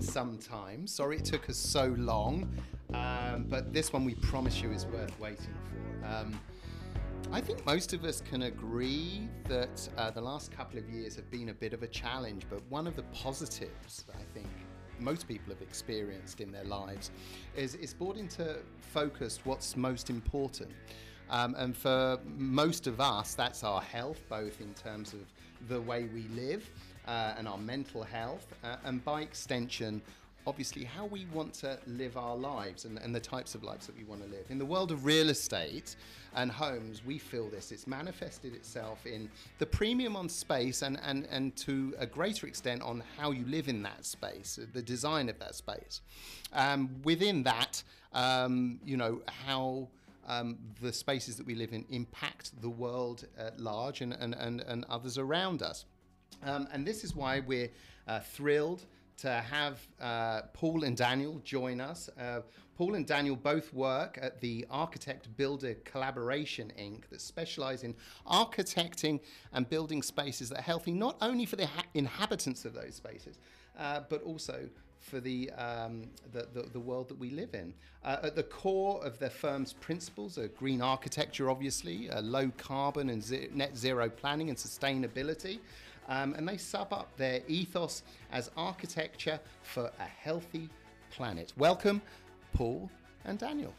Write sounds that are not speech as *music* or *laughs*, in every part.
some time. Sorry it took us so long, um, but this one we promise you is worth waiting for. Um, I think most of us can agree that uh, the last couple of years have been a bit of a challenge, but one of the positives that I think most people have experienced in their lives is it's brought into focus what's most important. Um, and for most of us, that's our health, both in terms of the way we live uh, and our mental health, uh, and by extension, obviously how we want to live our lives and, and, the types of lives that we want to live. In the world of real estate and homes, we feel this. It's manifested itself in the premium on space and, and, and to a greater extent on how you live in that space, the design of that space. Um, within that, um, you know, how. Um, the spaces that we live in impact the world at large and, and, and, and others around us. Um, and this is why we're uh, thrilled to have uh, Paul and Daniel join us. Uh, Paul and Daniel both work at the Architect Builder Collaborative Inc., that specialize in architecting and building spaces that are healthy not only for the ha- inhabitants of those spaces, uh, but also for the, um, the, the, the, world that we live in. Uh, at the core of their firm's principles are green architecture, obviously, uh, low carbon and ze- net zero planning and sustainability. Um, and they sub up their ethos as architecture for a healthy planet. Welcome, Paul and Daniel.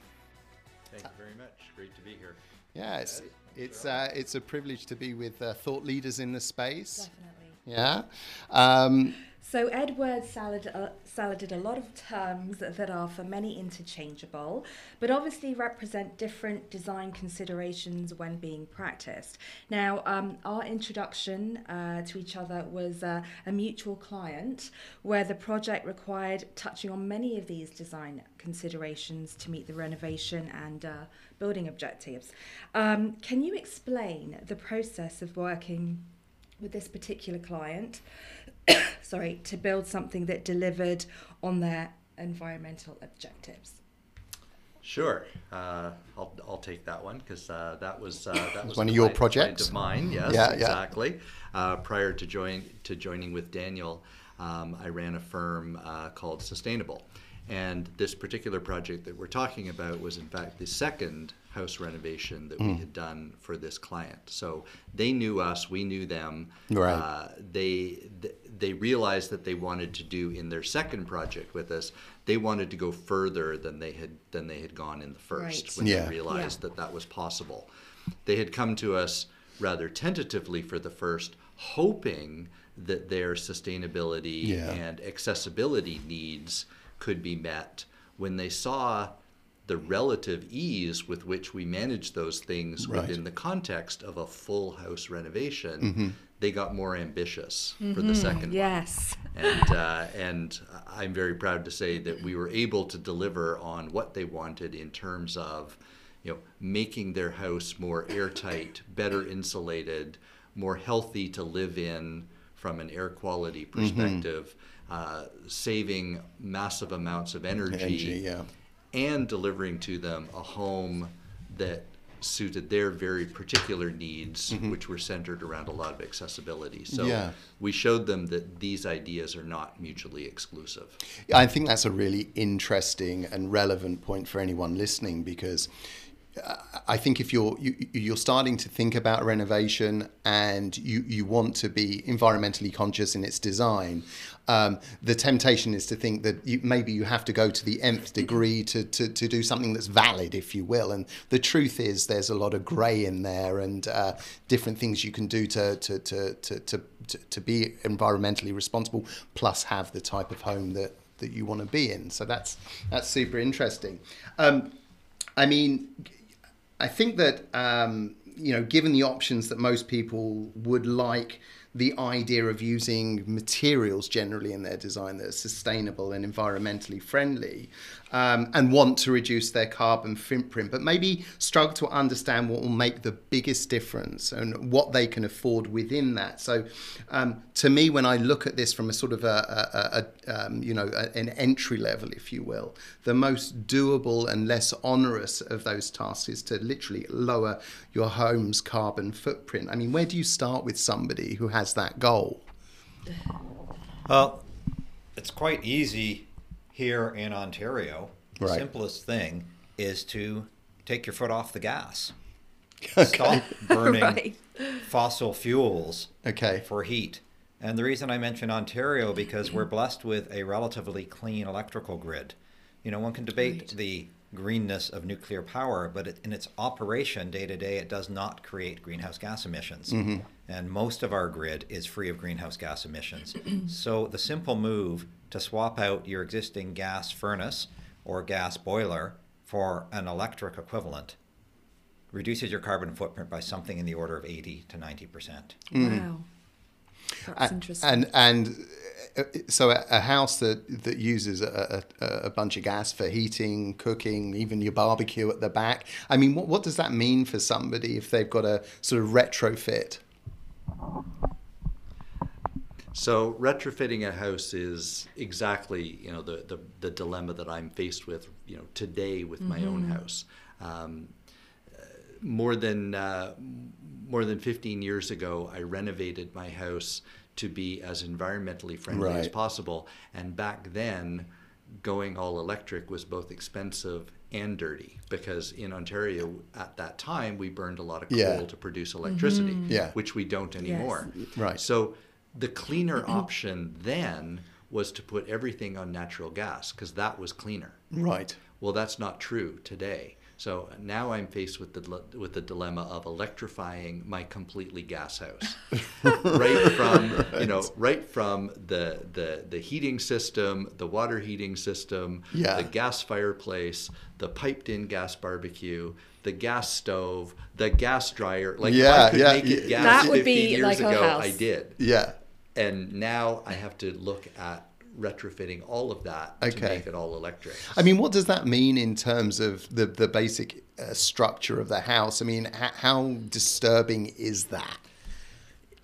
Thank you very much. Great to be here. Yes, it's uh, it's a privilege to be with uh, thought leaders in the space. Definitely. Yeah. Um, so Edward salad, uh, saladed a lot of terms that are for many interchangeable, but obviously represent different design considerations when being practiced. Now, um, our introduction uh, to each other was uh, a mutual client where the project required touching on many of these design considerations to meet the renovation and uh, building objectives. Um, can you explain the process of working with this particular client? *coughs* sorry, to build something that delivered on their environmental objectives? Sure, uh, I'll, I'll take that one because uh, that was uh, that was one of your projects of mine. Yes, yeah, exactly. Yeah. prior to join to joining with Daniel, um, I ran a firm uh, called Sustainable, and this particular project that we're talking about was in fact the second house renovation that mm. we had done for this client. So they knew us, we knew them. Right. Uh, they they realized that they wanted to do in their second project with us. They wanted to go further than they had than they had gone in the first right. when yeah. they realized yeah. that that was possible. They had come to us rather tentatively for the first, hoping that their sustainability yeah. and accessibility needs could be met. When they saw the relative ease with which we manage those things right. within the context of a full house renovation, mm-hmm. they got more ambitious mm-hmm. for the second yes. one. And, uh, and I'm very proud to say that we were able to deliver on what they wanted in terms of you know, making their house more airtight, better insulated, more healthy to live in from an air quality mm-hmm. perspective, mm-hmm. Uh, saving massive amounts of energy, energy yeah and delivering to them a home that suited their very particular needs, mm-hmm. which were centered around a lot of accessibility. So yeah. we showed them that these ideas are not mutually exclusive. I think that's a really interesting and relevant point for anyone listening because I think if you're you, are you are starting to think about renovation and you, you want to be environmentally conscious in its design, um, the temptation is to think that you, maybe you have to go to the nth degree to, to, to do something that's valid, if you will. And the truth is, there's a lot of grey in there and uh, different things you can do to to, to, to, to, to be environmentally responsible, plus have the type of home that, that you want to be in. So that's that's super interesting. Um, I mean I think that um, you know, given the options that most people would like the idea of using materials generally in their design that are sustainable and environmentally friendly um, and want to reduce their carbon footprint, but maybe struggle to understand what will make the biggest difference and what they can afford within that. So, um, to me, when I look at this from a sort of a, a, a um, you know a, an entry level, if you will, the most doable and less onerous of those tasks is to literally lower your home's carbon footprint. I mean, where do you start with somebody who has that goal? Well, it's quite easy here in Ontario. The Right. simplest thing is to take your foot off the gas. Okay. Stop *laughs* burning Right. fossil fuels Okay. for heat. And the reason I mention Ontario because we're blessed with a relatively clean electrical grid. You know, one can debate Right. the greenness of nuclear power, but it, in its operation day to day, it does not create greenhouse gas emissions. Mm-hmm. And most of our grid is free of greenhouse gas emissions. *clears throat* so the simple move to swap out your existing gas furnace or gas boiler for an electric equivalent reduces your carbon footprint by something in the order of 80 to 90 percent. Wow. That's interesting. And and uh, so a, a house that that uses a, a, a bunch of gas for heating, cooking, even your barbecue at the back. I mean, what what does that mean for somebody if they've got a sort of retrofit? So retrofitting a house is exactly you know the, the, the dilemma that I'm faced with you know today with my own house. Um, uh, more than uh, more than 15 years ago, I renovated my house to be as environmentally friendly as possible, and back then, going all electric was both expensive and dirty because in Ontario at that time we burned a lot of coal Yeah. to produce electricity, mm-hmm. Yeah. which we don't anymore. Right. So the cleaner option then was to put everything on natural gas because that was cleaner. Right. Well, that's not true today. So now I'm faced with the with the dilemma of electrifying my completely gas house, *laughs* right from you know right from the the the heating system, the water heating system, Yeah. the gas fireplace, the piped in gas barbecue, the gas stove, the gas dryer. Like Yeah, I could yeah, make it gas That would 15 be years like ago, house. I did Yeah. and now I have to look at retrofitting all of that to Okay. make it all electric. I mean, what does that mean in terms of the the basic uh, structure of the house? I mean, h- how disturbing is that?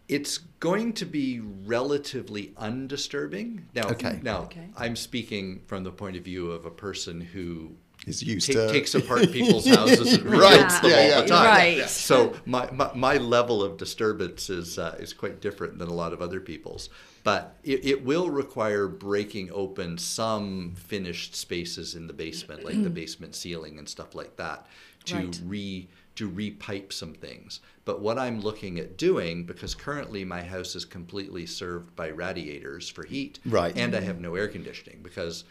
it's going to be relatively undisturbing. Now, Okay. now Okay. I'm speaking from the point of view of a person who Is used ta- to takes *laughs* apart people's houses and Right, rebuilds them yeah, all yeah, the time. right. So my, my, my level of disturbance is uh, is quite different than a lot of other people's. But it, it will require breaking open some finished spaces in the basement, like the *clears throat* basement ceiling and stuff like that, to Right. re to repipe some things. But what I'm looking at doing, because currently my house is completely served by radiators for heat, Right. and I have no air conditioning because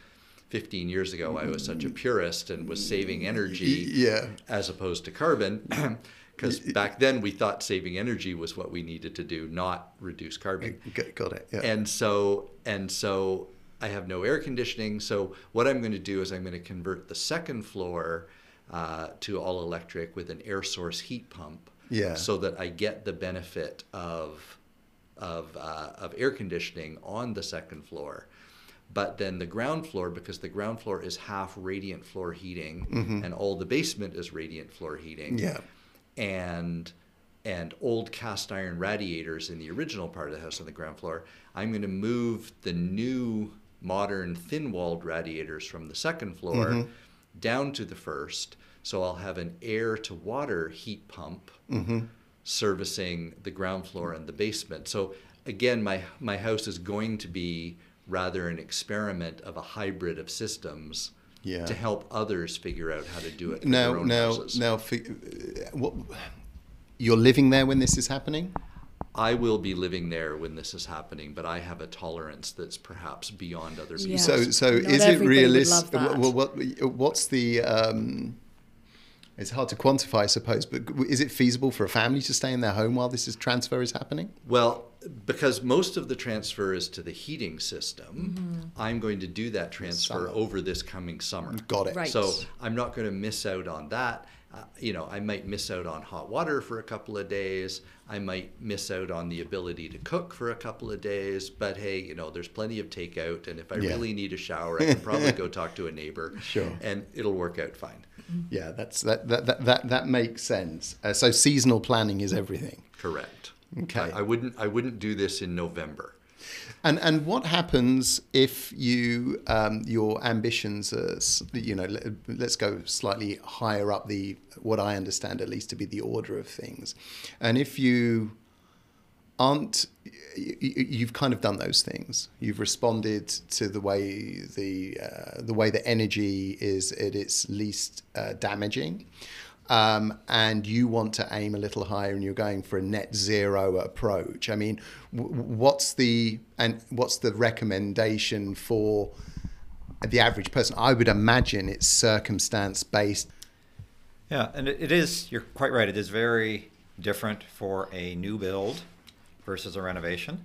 15 years ago I was such a purist and was saving energy Yeah. as opposed to carbon. *clears throat* Because back then we thought saving energy was what we needed to do, not reduce carbon. Got, got it. Yeah. And so and so I have no air conditioning. So what I'm going to do is I'm going to convert the second floor uh, to all electric with an air source heat pump. Yeah. So that I get the benefit of of uh, of air conditioning on the second floor. But then the ground floor, because the ground floor is half radiant floor heating, mm-hmm. and all the basement is radiant floor heating yeah. and and old cast iron radiators in the original part of the house on the ground floor. I'm going to move the new modern thin walled radiators from the second floor mm-hmm. down to the first. So I'll have an air to water heat pump mm-hmm. servicing the ground floor and the basement. So again, my my house is going to be rather an experiment of a hybrid of systems Yeah. to help others figure out how to do it. Now, their own now, houses. now, fi- uh, what? You're living there when this is happening. I will be living there when this is happening, but I have a tolerance that's perhaps beyond other Yeah. So, so Not is it realistic? love that. What, what, what's the? Um, it's hard to quantify, I suppose, but is it feasible for a family to stay in their home while this is transfer is happening? Well, because most of the transfer is to the heating system, I'm going to do that transfer Summer. over this coming summer. Got it. Right. So I'm not going to miss out on that. Uh, you know, I might miss out on hot water for a couple of days. I might miss out on the ability to cook for a couple of days. But hey, you know, there's plenty of takeout, and if I Yeah. really need a shower, *laughs* I can probably go talk to a neighbor. Sure. And it'll work out fine. Yeah, that's that that that that, that makes sense. Uh, so seasonal planning is everything. Correct. Okay. I, I wouldn't. I wouldn't do this in November. And and what happens if you um, your ambitions are you know let, let's go slightly higher up the what I understand at least to be the order of things, and if you aren't you've kind of done those things. You've responded to the way the uh, the way the energy is at its least uh, damaging, um, and you want to aim a little higher, and you're going for a net zero approach. I mean, w- what's the and what's the recommendation for the average person? I would imagine it's circumstance based. Yeah, and it, it is, you're quite right, it is very different for a new build versus a renovation.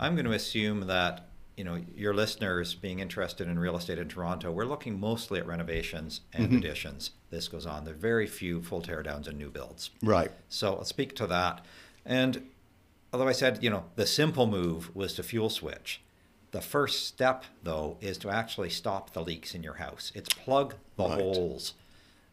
I'm going to assume that, you know, your listeners being interested in real estate in Toronto, we're looking mostly at renovations and mm-hmm. additions. This goes on. There are very few full teardowns and new builds. Right. So I'll speak to that. And although I said, you know, the simple move was to fuel switch, the first step, though, is to actually stop the leaks in your house. It's plug the Right. holes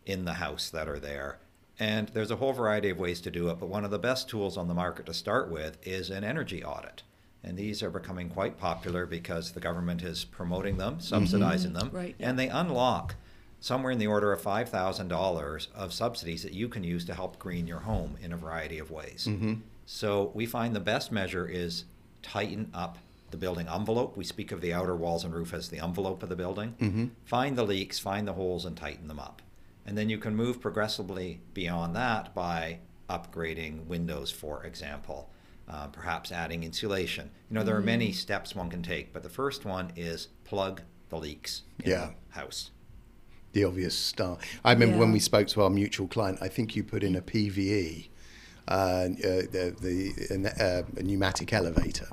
in the house that are there. And there's a whole variety of ways to do it, but one of the best tools on the market to start with is an energy audit. And these are becoming quite popular because the government is promoting them, mm-hmm. subsidizing them, Right, and they unlock somewhere in the order of $5,000 of subsidies that you can use to help green your home in a variety of ways. Mm-hmm. So we find the best measure is tighten up the building envelope. We speak of the outer walls and roof as the envelope of the building. Mm-hmm. Find the leaks, find the holes, and tighten them up. And then you can move progressively beyond that by upgrading windows, for example, uh, perhaps adding insulation. You know, there are many steps one can take, but the first one is plug the leaks in Yeah. the house. the obvious start. I remember when we spoke to our mutual client. I think you put in a PVE, uh, uh, the, the uh, a pneumatic elevator,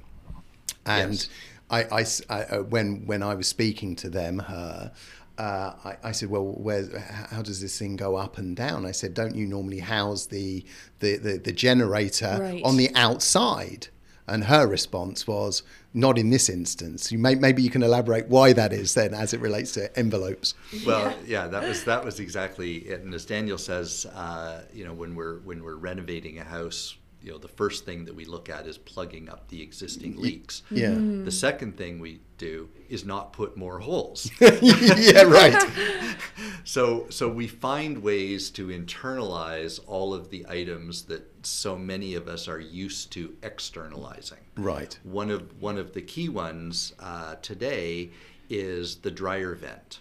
and Yes. I, I s- I- uh, when when I was speaking to them, her. Uh, I, I said, "Well, where, how does this thing go up and down?" I said, "Don't you normally house the the, the, the generator Right. on the outside?" And her response was, "Not in this instance. You may, maybe you can elaborate why that is then, as it relates to envelopes." Well, yeah, that was that was exactly it. And as Daniel says, uh, you know, when we're when we're renovating a house, you know, the first thing that we look at is plugging up the existing leaks. Yeah. The second thing we do is not put more holes. *laughs* yeah, right. *laughs* so so we find ways to internalize all of the items that so many of us are used to externalizing. Right. One of one of the key ones uh, today is the dryer vent.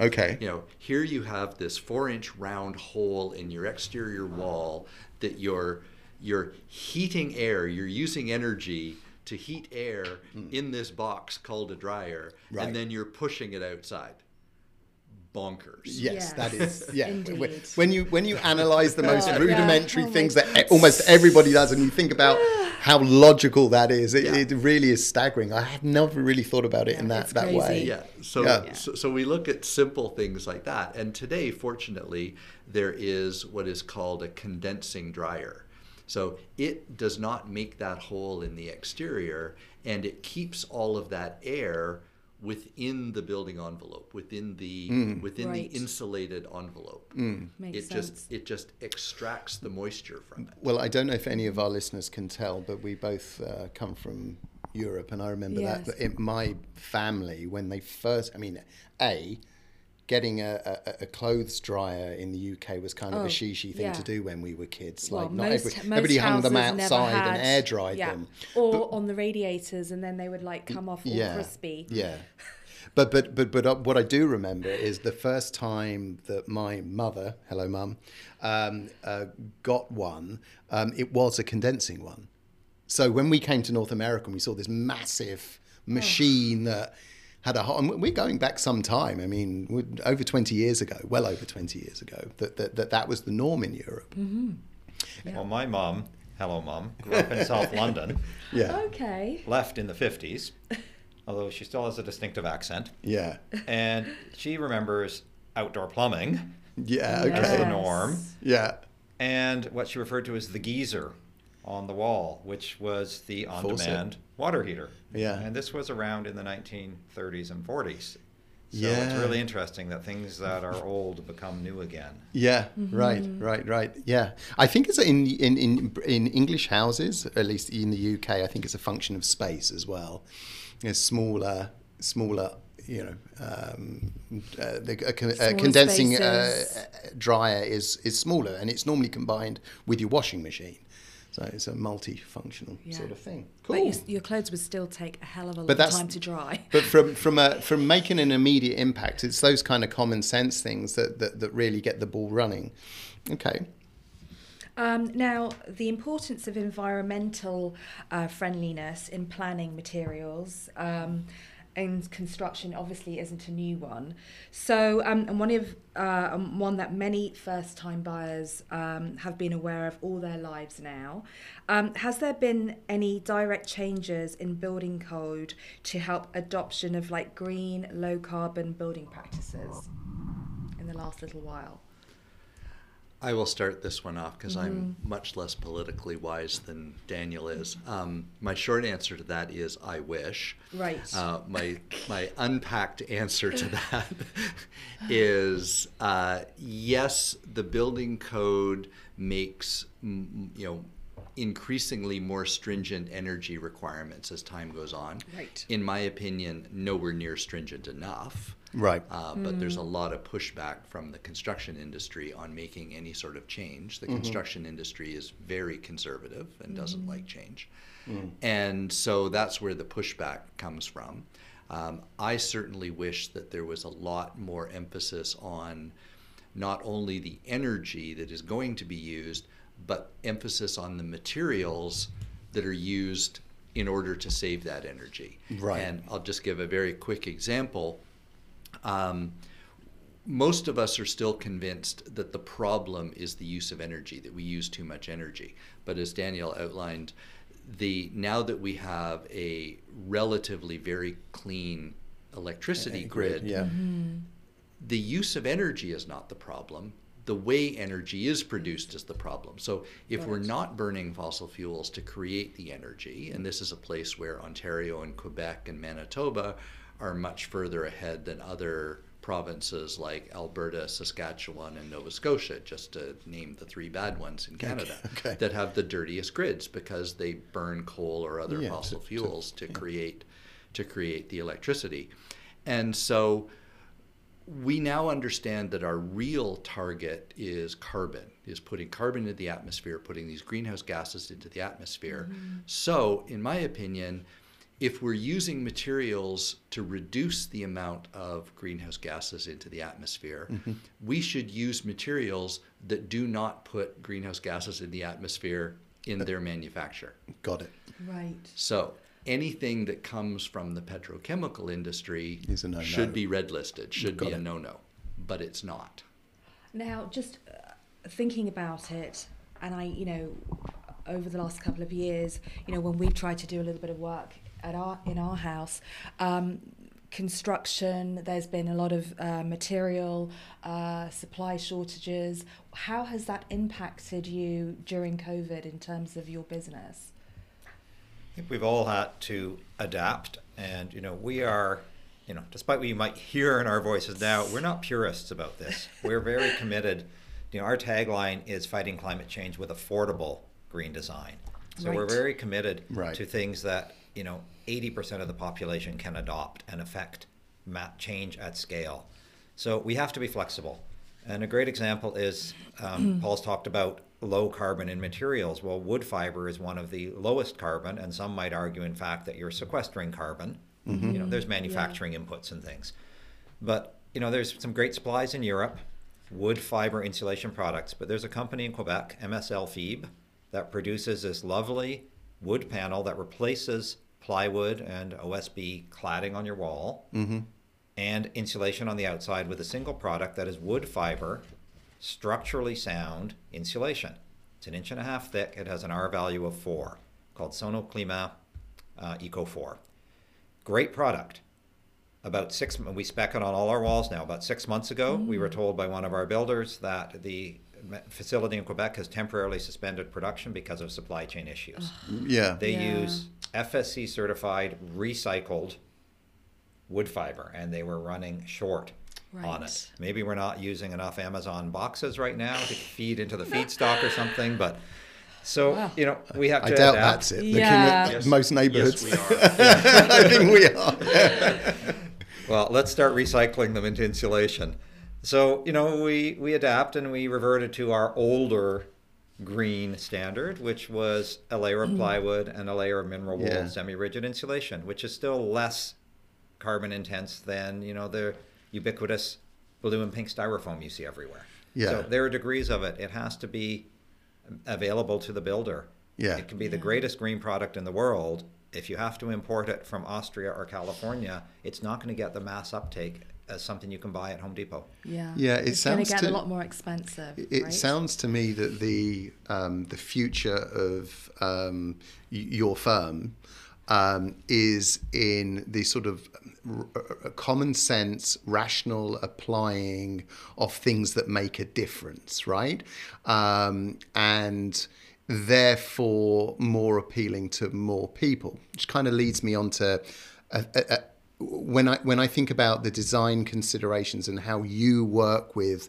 Okay. You know, here you have this four-inch round hole in your exterior wall that you're you're heating air. You're using energy to heat air hmm. in this box called a dryer, Right. and then you're pushing it outside. Bonkers. Yes, Yes, that is. Yeah. indeed. When- When you when you analyze the most Oh, *laughs* yeah. rudimentary Oh things that e- almost everybody does, and you think about *sighs* how logical that is, it, Yeah. it really is staggering. I have never really thought about it in Yeah, that it's that way. crazy. Yeah. So, Yeah. so so we look at simple things like that, and today, fortunately, there is what is called a condensing dryer. So it does not make that hole in the exterior, and it keeps all of that air within the building envelope, within the Mm. within Right. the insulated envelope. Makes it sense. just it just extracts the moisture from it. Well, I don't know if any of our listeners can tell, but we both uh, come from Europe, and I remember Yes. that in my family when they first. I mean, a getting a, a, a clothes dryer in the UK was kind of Oh, a shishi thing yeah. to do when we were kids. Well, like not most, every, most everybody hung them outside and air dried yeah. them. or on the radiators, and then they would like come off all yeah, crispy. Yeah. But but but but uh, what I do remember is the first time that my mother, hello mum, um, uh, got one. Um, it was a condensing one. So when we came to North America and we saw this massive machine that had a, ho- and we're going back some time. I mean, over twenty years ago, well over twenty years ago, that that that, that was the norm in Europe. Mm-hmm. Well, my mom, hello mom, grew up in *laughs* South London, Yeah, Okay. left in the 50s, although she still has a distinctive accent. yeah, And she remembers outdoor plumbing yeah. Yes. as the norm yeah. and what she referred to as the geyser on the wall, which was the on demand water heater. Yeah. And this was around in the 1930s and 40s. So it's really interesting that things that are old become new again. Yeah, right, right, right. Yeah, I think it's in, in in in English houses, at least in the UK. I think it's a function of space as well. It's smaller, smaller. You know, um, uh, the a, con- a condensing uh, dryer is is smaller, and it's normally combined with your washing machine. So it's a multifunctional Yeah. sort of thing. But Cool. your, your clothes would still take a hell of a But that's- time to dry. *laughs* But from from a, from *laughs* making an immediate impact, it's those kind of common sense things that, that, that really get the ball running. Okay. Um, now, the importance of environmental uh, friendliness in planning materials um, and construction obviously isn't a new one. So, um, and one of uh, um, one that many first-time buyers um, have been aware of all their lives now. Um, has there been any direct changes in building code to help adoption of like green, low-carbon building practices in the last little while? I will start this one off because I'm much less politically wise than Daniel is. Um, my short answer to that is I wish. Right. Uh, my my unpacked answer to *laughs* that *laughs* is uh, yes, the building code makes you know increasingly more stringent energy requirements as time goes on. Right. In my opinion, nowhere near stringent enough. Right. Uh, but there's a lot of pushback from the construction industry on making any sort of change. The construction industry is very conservative and doesn't like change. And so that's where the pushback comes from. Um, I certainly wish that there was a lot more emphasis on not only the energy that is going to be used, but emphasis on the materials that are used in order to save that energy. Right. And I'll just give a very quick example. Um, most of us are still convinced that the problem is the use of energy, that we use too much energy. But as Daniel outlined, the now that we have a relatively very clean electricity grid, Yeah. the use of energy is not the problem. The way energy is produced is the problem. So, if we're not burning fossil fuels to create the energy, and this is a place where Ontario and Quebec and Manitoba are much further ahead than other provinces like Alberta, Saskatchewan, and Nova Scotia, just to name the three bad ones in Canada, okay. that have the dirtiest grids because they burn coal or other Yeah, fossil to- fuels to yeah. create to create the electricity. And so we now understand that our real target is carbon, is putting carbon into the atmosphere, putting these greenhouse gases into the atmosphere. Mm-hmm. So, in my opinion, if we're using materials to reduce the amount of greenhouse gases into the atmosphere, we should use materials that do not put greenhouse gases in the atmosphere in their manufacture. Got it. Right. So anything that comes from the petrochemical industry Is a no-no. should be red listed, should Got be a no-no, but it's not. Now, just uh, thinking about it, and I, you know, over the last couple of years, you know, when we've tried to do a little bit of work at our in our house, um, construction, there's been a lot of uh, material uh, supply shortages. How has that impacted you during COVID in terms of your business? I think we've all had to adapt, and you know, we are, you know, despite what you might hear in our voices now, we're not purists about this. We're very committed. You know, our tagline is fighting climate change with affordable green design. So we're very committed Right. to things that you know 80% of the population can adopt and affect ma- change at scale. So we have to be flexible. And a great example is um, *clears throat* Paul's talked about low carbon in materials. Well, wood fiber is one of the lowest carbon, and some might argue, in fact, that you're sequestering carbon. You know, there's manufacturing inputs and things. But you know, there's some great supplies in Europe, wood fiber insulation products. But there's a company in Quebec, MSL Fib, that produces this lovely wood panel that replaces plywood and OSB cladding on your wall and insulation on the outside with a single product that is wood fiber, structurally sound insulation. It's an inch and a half thick. It has an R value of four, called Sonoclimat uh, Eco 4. Great product. About six, we spec it on all our walls now. About six months ago, we were told by one of our builders that the facility in Quebec has temporarily suspended production because of supply chain issues. Yeah. They Yeah. use FSC certified recycled wood fiber, and they were running short on it. Maybe we're not using enough Amazon boxes right now to feed into the feedstock or something, but so Wow. you know we have I to doubt adapt. that's it. Looking Yeah. at Yes. most neighbourhoods. Yes, we are. *laughs* I think we are. *laughs* Well, let's start recycling them into insulation. So, you know, we, we adapt and we reverted to our older green standard, which was a layer of mm. plywood and a layer of mineral wool Yeah. semi-rigid insulation, which is still less carbon intense than you know the ubiquitous blue and pink styrofoam you see everywhere. Yeah. So there are degrees of it. It has to be available to the builder. Yeah. It can be the greatest green product in the world. If you have to import it from Austria or California, it's not going to get the mass uptake as something you can buy at Home Depot. Yeah. Yeah, it it's going to sounds get to- a lot more expensive. It right? sounds to me that the um, the future of um, y- your firm um, is in the sort of r- r- common sense, rational applying of things that make a difference, right? Um, and therefore more appealing to more people, which kind of leads me on to a, a, a, when I when I think about the design considerations and how you work with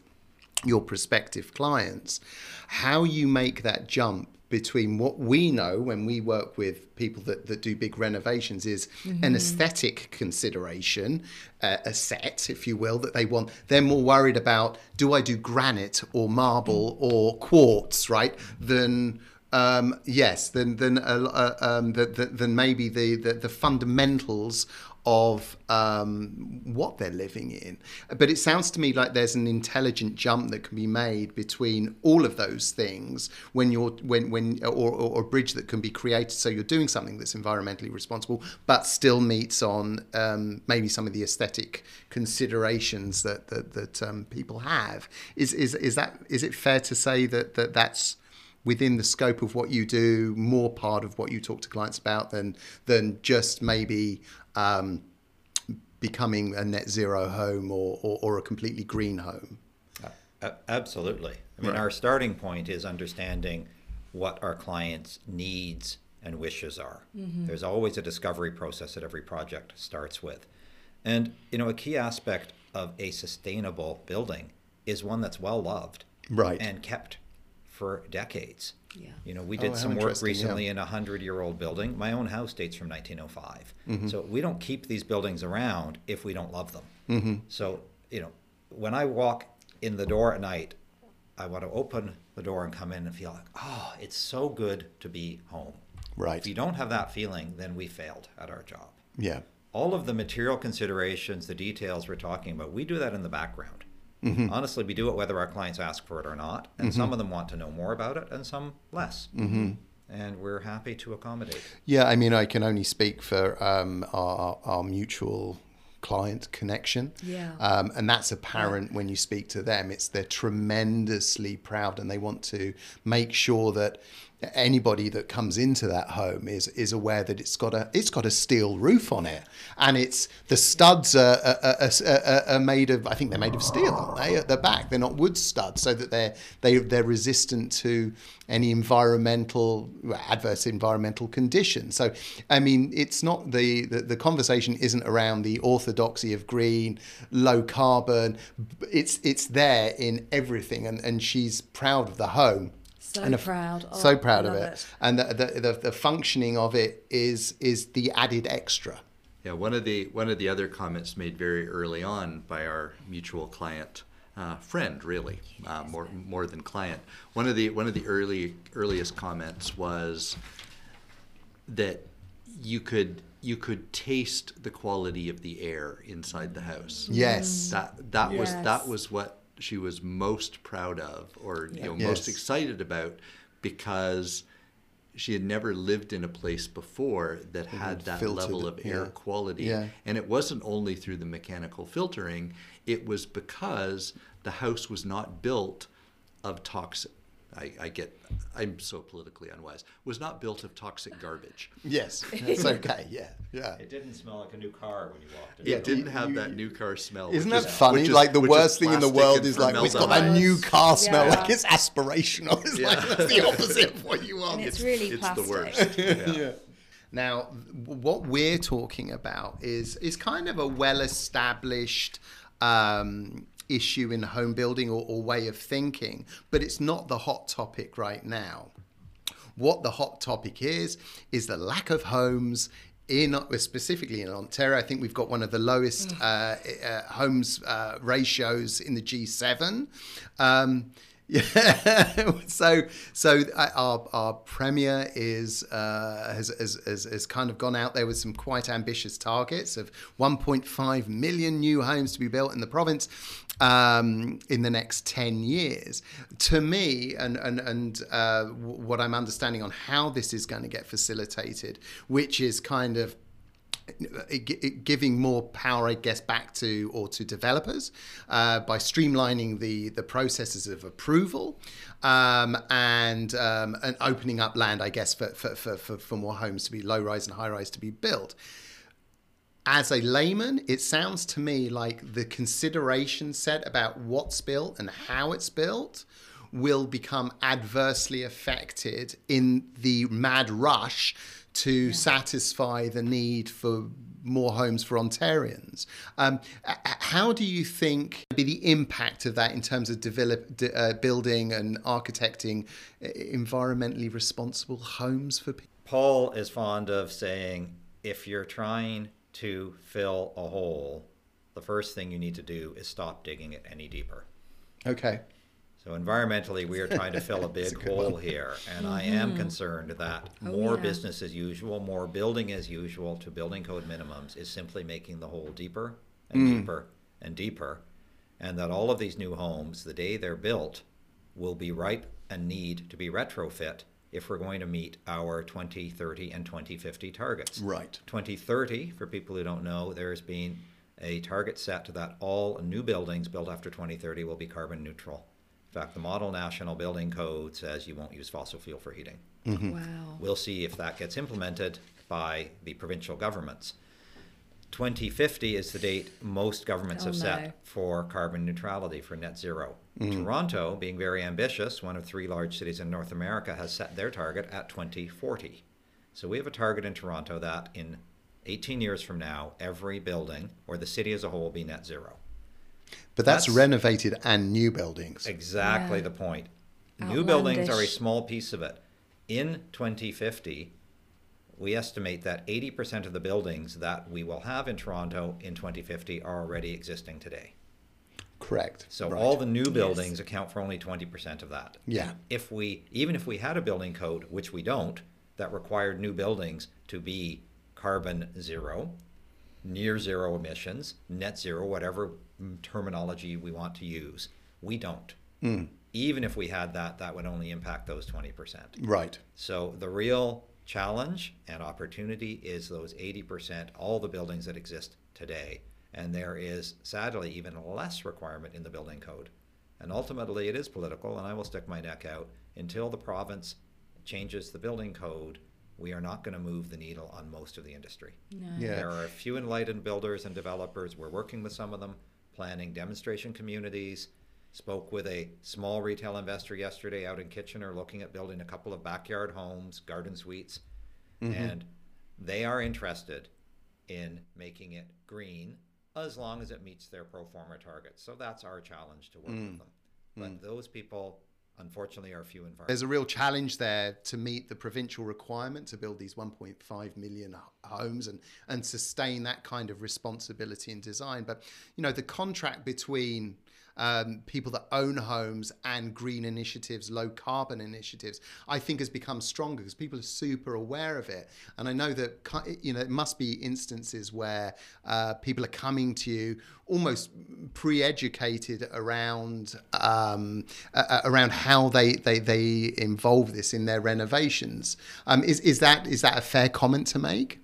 your prospective clients, how you make that jump between what we know when we work with people that, that do big renovations is an aesthetic consideration, uh, a set, if you will, that they want. They're more worried about do I do granite or marble or quartz, right? Than um, yes, than than uh, uh, um, the, the, than maybe the, the the fundamentals of um, what they're living in. But it sounds to me like there's an intelligent jump that can be made between all of those things when you're when when or, or, a bridge that can be created. So you're doing something that's environmentally responsible, but still meets on um, maybe some of the aesthetic considerations that that, that um, people have. Is is is that is it fair to say that that that's within the scope of what you do, more part of what you talk to clients about than than just maybe um, becoming a net zero home or, or, or a completely green home. A- Absolutely. I mean, Right. our starting point is understanding what our clients' needs and wishes are. There's always a discovery process that every project starts with. And, you know, a key aspect of a sustainable building is one that's well loved Right. and kept for decades. Yeah. You know, we Oh, did how some work interesting, yeah. recently in a hundred year old building. My own house dates from 1905. Mm-hmm. So we don't keep these buildings around if we don't love them. Mm-hmm. So, you know, when I walk in the door at night, I want to open the door and come in and feel like, oh, it's so good to be home. Right. If you don't have that feeling, then we failed at our job. Yeah. All of the material considerations, the details we're talking about, we do that in the background. Mm-hmm. Honestly, we do it whether our clients ask for it or not. And some of them want to know more about it and some less. Mm-hmm. And we're happy to accommodate. Yeah, I mean, I can only speak for um, our, our mutual client connection. Yeah. Um, and that's apparent when you speak to them. It's they're tremendously proud and they want to make sure that anybody that comes into that home is is aware that it's got a it's got a steel roof on it. And it's the studs are, are, are, are, made of I think they're made of steel aren't they at the back? They're not wood studs so that they're they they're resistant to any environmental adverse environmental conditions. So I mean it's not the the, the conversation isn't around the orthodoxy of green low carbon. It's it's there in everything and and she's proud of the home So and proud. Oh, so proud of love it, and the, the the the functioning of it is is the added extra. Yeah, one of the one of the other comments made very early on by our mutual client uh, friend, really uh, more more than client. One of the one of the early earliest comments was that you could you could taste the quality of the air inside the house. Yes, That that was that was what she was most proud of, or you know, Yes. most excited about, because she had never lived in a place before that had that filtered level of air yeah. quality. Yeah. And it wasn't only through the mechanical filtering; it was because the house was not built of toxic. I, I get. I'm so politically unwise. Was not built of toxic garbage. yes, it's okay. Yeah, yeah. It didn't smell like a new car when you walked in. Yeah, It didn't have you- that new car smell. Isn't which that is- funny? is- like the worst thing in the world is like it's got formaldehyde. that new car smell. Yeah. Like it's aspirational. *laughs* It's like that's the opposite of what you want. And it's really it's plastic. the worst. *laughs* Yeah. yeah. Now, what we're talking about is is kind of a well-established um, issue in home building or, or way of thinking, but it's not the hot topic right now. What the hot topic is is the lack of homes in specifically in Ontario. I think we've got one of the lowest uh, uh, homes uh, ratios in the G7. Um, Yeah. *laughs* so so uh, our, our premier is uh, has, has, has kind of gone out there with some quite ambitious targets of 1.5 million new homes to be built in the province um, in the next 10 years. To me, and and and uh, what I'm understanding on how this is going to get facilitated, which is kind of giving more power, I guess, back to or to developers uh, by streamlining the the processes of approval um, and um, and opening up land, I guess, for for, for, for more homes to be low rise and high rise to be built. As a layman, it sounds to me like the consideration set about what's built and how it's built will become adversely affected in the mad rush to yeah. satisfy the need for more homes for Ontarians. Um, how do you think be the impact of that in terms of develop, de, uh, building and architecting uh, environmentally responsible homes for people? Paul is fond of saying if you're trying to fill a hole, the first thing you need to do is stop digging it any deeper. Okay. So environmentally, we are trying to fill a *laughs* big a hole one. here, and mm-hmm. I am mm-hmm. concerned that oh, more yeah. business as usual, more building as usual to building code minimums is simply making the hole deeper and mm. deeper and deeper, and that all of these new homes, the day they're built, will be ripe and need to be retrofit if we're going to meet our 2030 and 2050 targets. Right. 2030, for people who don't know, there's been a target set that all new buildings built after 2030 will be carbon neutral. In fact, the Model National Building Code says you won't use fossil fuel for heating. Mm-hmm. Wow. We'll see if that gets implemented by the provincial governments. 2050 is the date most governments oh, have set for carbon neutrality, for net 0 mm-hmm. Toronto, being very ambitious, one of three large cities in North America, has set their target at 2040. So we have a target in Toronto that in 18 years from now, every building or the city as a whole will be net zero. But that's, that's renovated and new buildings. Exactly yeah. the point. Outlandish. New buildings are a small piece of it. In 2050, we estimate that 80% of the buildings that we will have in Toronto in 2050 are already existing today. Correct. So right. all the new buildings yes. account for only 20% of that. Yeah. If we even if we had a building code, which we don't, that required new buildings to be carbon zero, near zero emissions, net zero, whatever terminology we want to use. We don't. Mm. Even if we had that, that would only impact those 20%. Right. So the real challenge and opportunity is those 80%, all the buildings that exist today. And there is sadly even less requirement in the building code. And ultimately, it is political, and I will stick my neck out until the province changes the building code we are not going to move the needle on most of the industry. No. Yeah. There are a few enlightened builders and developers. We're working with some of them planning demonstration communities. Spoke with a small retail investor yesterday out in Kitchener looking at building a couple of backyard homes, garden suites, mm-hmm. and they are interested in making it green as long as it meets their pro forma targets. So that's our challenge to work mm. with them. But mm. those people unfortunately are few and far. There's a real challenge there to meet the provincial requirement to build these 1.5 million homes and and sustain that kind of responsibility in design. But you know, the contract between um, people that own homes and green initiatives, low carbon initiatives, I think has become stronger because people are super aware of it. And I know that you know it must be instances where uh, people are coming to you almost pre-educated around um, uh, around how they, they they involve this in their renovations. Um, is is that is that a fair comment to make?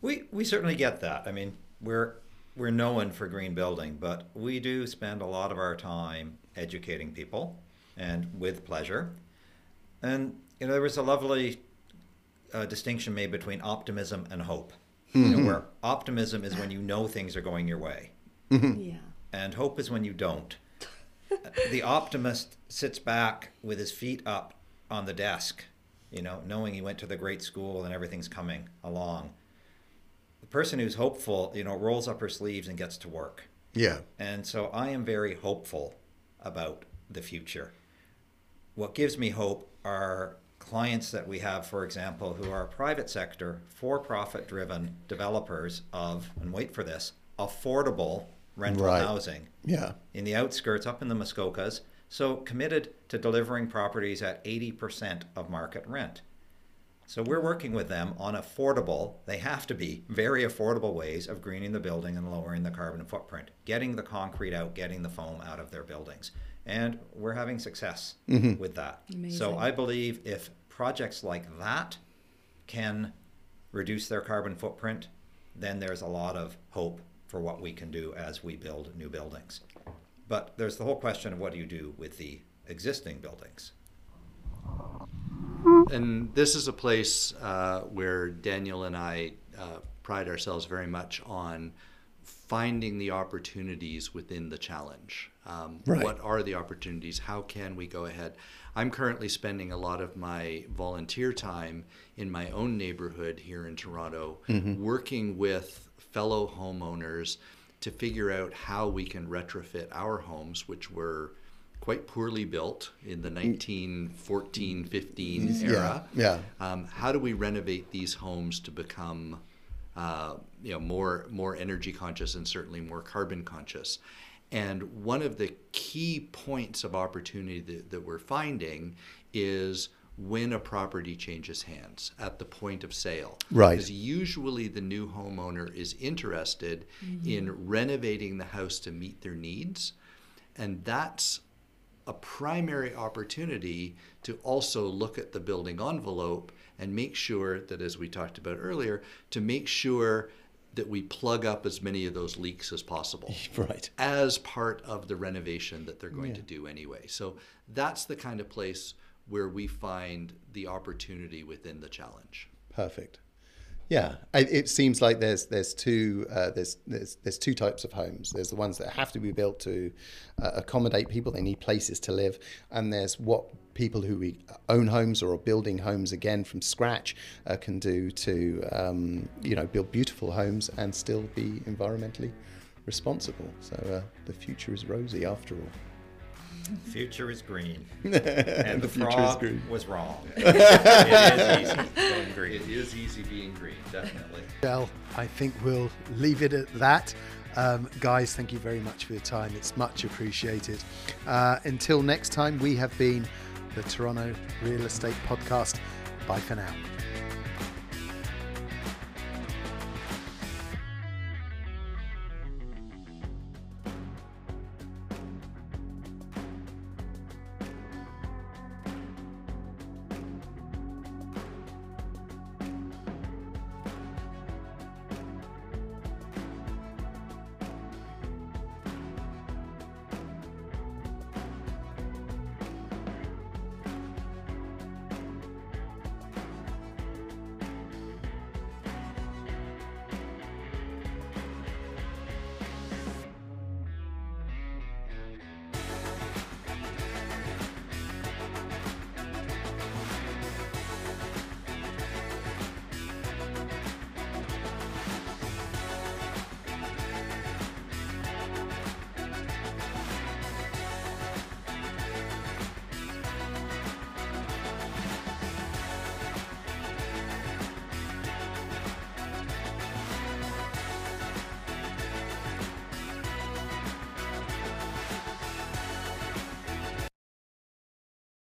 We we certainly get that. I mean, we're we're known for green building, but we do spend a lot of our time educating people and with pleasure. And you know, there was a lovely uh, distinction made between optimism and hope. Mm-hmm. You know, mm-hmm. where optimism is when you know things are going your way. Mm-hmm. Yeah. And hope is when you don't. *laughs* the optimist sits back with his feet up on the desk, you know, knowing he went to the great school and everything's coming along the person who's hopeful, you know, rolls up her sleeves and gets to work. Yeah. And so I am very hopeful about the future. What gives me hope are clients that we have, for example, who are private sector, for profit driven developers of, and wait for this, affordable rental right. housing. Yeah. In the outskirts, up in the Muskokas, So committed to delivering properties at 80% of market rent. So we're working with them on affordable, they have to be very affordable ways of greening the building and lowering the carbon footprint, getting the concrete out, getting the foam out of their buildings. And we're having success mm-hmm. with that. So I believe if projects like that can reduce their carbon footprint, then there's a lot of hope for what we can do as we build new buildings. But there's the whole question of what do you do with the existing buildings? And this is a place uh, where Daniel and I uh, pride ourselves very much on finding the opportunities within the challenge. Um, Right. What are the opportunities? How can we go ahead? I'm currently spending a lot of my volunteer time in my own neighborhood here in Toronto, working with fellow homeowners to figure out how we can retrofit our homes, which were quite poorly built in the 1914 15 era. yeah. Um, how do we renovate these homes to become uh, you know more more energy conscious and certainly more carbon conscious? And one of the key points of opportunity that, that we're finding is when a property changes hands at the point of sale. Right. Because usually the new homeowner is interested in renovating the house to meet their needs. And that's a primary opportunity to also look at the building envelope and make sure that, as we talked about earlier, to make sure that we plug up as many of those leaks as possible *laughs* Right. as part of the renovation that they're going to do anyway. So that's the kind of place where we find the opportunity within the challenge. Perfect. Yeah, it seems like there's there's two uh, there's there's there's two types of homes. There's the ones that have to be built to uh, accommodate people; they need places to live, and there's what people who own homes or are building homes again from scratch uh, can do to um, you know build beautiful homes and still be environmentally responsible. So uh, the future is rosy after all. Future is green. *laughs* And the, The future is frog green. was wrong. *laughs* it is easy going green. It is easy being green, definitely. Well, I think we'll leave it at that. Um, guys, thank you very much for your time. It's much appreciated. Uh, until next time, we have been the Toronto Real Estate Podcast. Bye for now.